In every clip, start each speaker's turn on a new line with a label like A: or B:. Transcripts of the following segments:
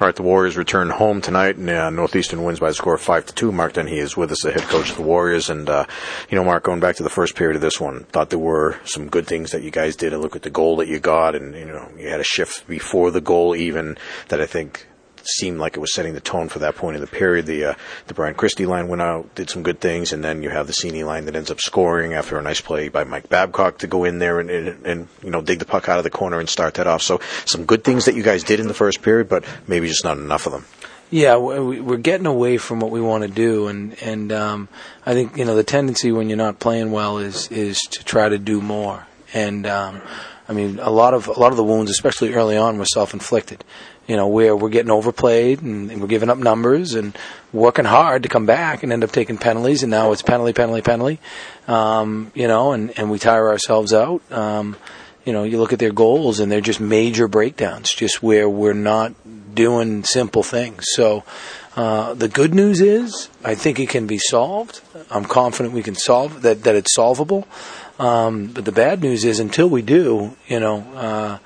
A: All right, the Warriors return home tonight, and uh, Northeastern wins by the score of five to two. Mark Dennehy is with us, the head coach of the Warriors, and uh, you know, Mark, going back to the first period of this one, thought there were some good things that you guys did. And look at the goal that you got, and you know, you had a shift before the goal, even that I think seemed like it was setting the tone for that point in the period. The uh, the Brian Christie line went out, did some good things, and then you have the Seney line that ends up scoring after a nice play by Mike Babcock to go in there and, and, and you know dig the puck out of the corner and start that off. So some good things that you guys did in the first period, but maybe just not enough of them.
B: Yeah, we're getting away from what we want to do, and and um, I think you know the tendency when you're not playing well is is to try to do more. And um, I mean, a lot of a lot of the wounds, especially early on, were self-inflicted you know, where we're getting overplayed and, we're giving up numbers and working hard to come back and end up taking penalties, and now it's penalty, penalty, penalty, um, you know, and, and we tire ourselves out. Um, you know, you look at their goals and they're just major breakdowns, just where we're not doing simple things. So, uh, the good news is, I think it can be solved. I'm confident we can solve that, that it's solvable. Um, but the bad news is, until we do, you know, uh,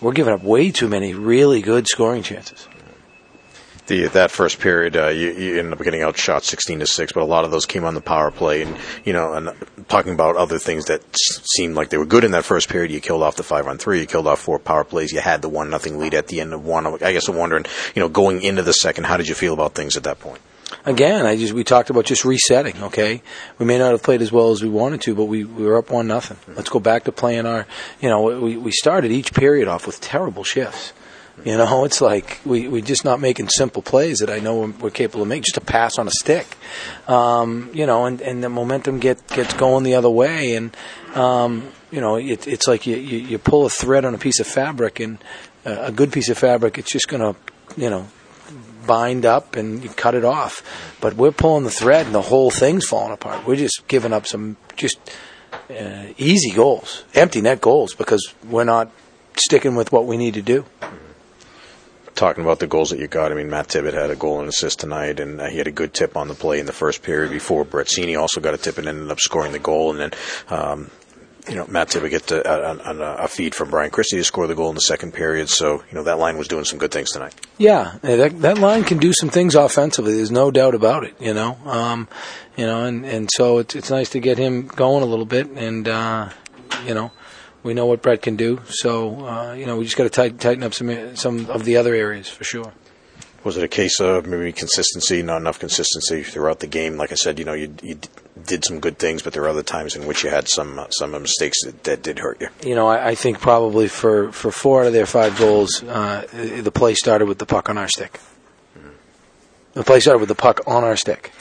B: we're giving up way too many really good scoring chances.
A: The, that first period, uh, you, you ended up getting outshot 16 to 6, but a lot of those came on the power play. And, you know, and talking about other things that seemed like they were good in that first period, you killed off the 5 on 3, you killed off four power plays, you had the 1 nothing lead at the end of one. I guess I'm wondering, you know, going into the second, how did you feel about things at that point?
B: Again, I just we talked about just resetting. Okay, we may not have played as well as we wanted to, but we, we were up one nothing. Let's go back to playing our. You know, we we started each period off with terrible shifts. You know, it's like we we're just not making simple plays that I know we're, we're capable of making. Just a pass on a stick, um, you know, and, and the momentum get gets going the other way, and um, you know, it, it's like you, you you pull a thread on a piece of fabric, and uh, a good piece of fabric, it's just going to, you know, bind up and you cut it off. But we're pulling the thread and the whole thing's falling apart. We're just giving up some just uh, easy goals, empty net goals, because we're not sticking with what we need to do.
A: Talking about the goals that you got, I mean, Matt Tibbet had a goal and assist tonight, and uh, he had a good tip on the play in the first period before Brett Seney also got a tip and ended up scoring the goal. And then um, you know, Matt Tibbet get a, a, a, feed from Brian Christie to score the goal in the second period. So, you know, that line was doing some good things tonight.
B: Yeah, that, that line can do some things offensively. There's no doubt about it. You know, um, you know, and, and so it's it's nice to get him going a little bit, and uh, you know, we know what Brett can do. So, uh, you know, we just got to tighten up some some of the other areas for sure.
A: Was it a case of maybe consistency, not enough consistency throughout the game? Like I said, you know, you, you did some good things, but there were other times in which you had some some mistakes that, that did hurt you.
B: You know, I, I, think probably for, for four out of their five goals, uh, the play started with the puck on our stick. Mm-hmm. The play started with the puck on our stick.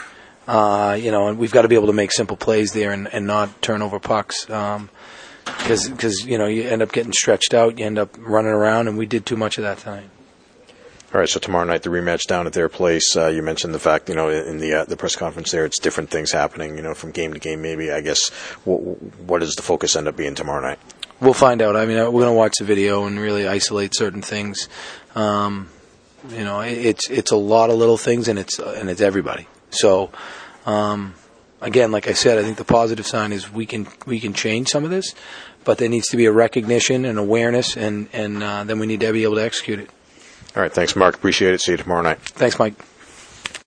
B: Uh, you know, and we've got to be able to make simple plays there and, and not turn over pucks. because um, because you know you end up getting stretched out, you end up running around, and we did too much of that tonight.
A: All right, so tomorrow night the rematch down at their place. Uh, you mentioned the fact, you know, in the uh, the press conference there, it's different things happening, you know, from game to game. Maybe I guess what, what does the focus end up being tomorrow night?
B: We'll find out. I mean, we're going to watch the video and really isolate certain things. Um, you know, it's it's a lot of little things, and it's and it's everybody. So, um, again, like I said, I think the positive sign is we can we can change some of this, but there needs to be a recognition and awareness, and and uh, then we need to be able to execute it.
A: All right. Thanks, Mark. Appreciate it. See you tomorrow night.
B: Thanks, Mike.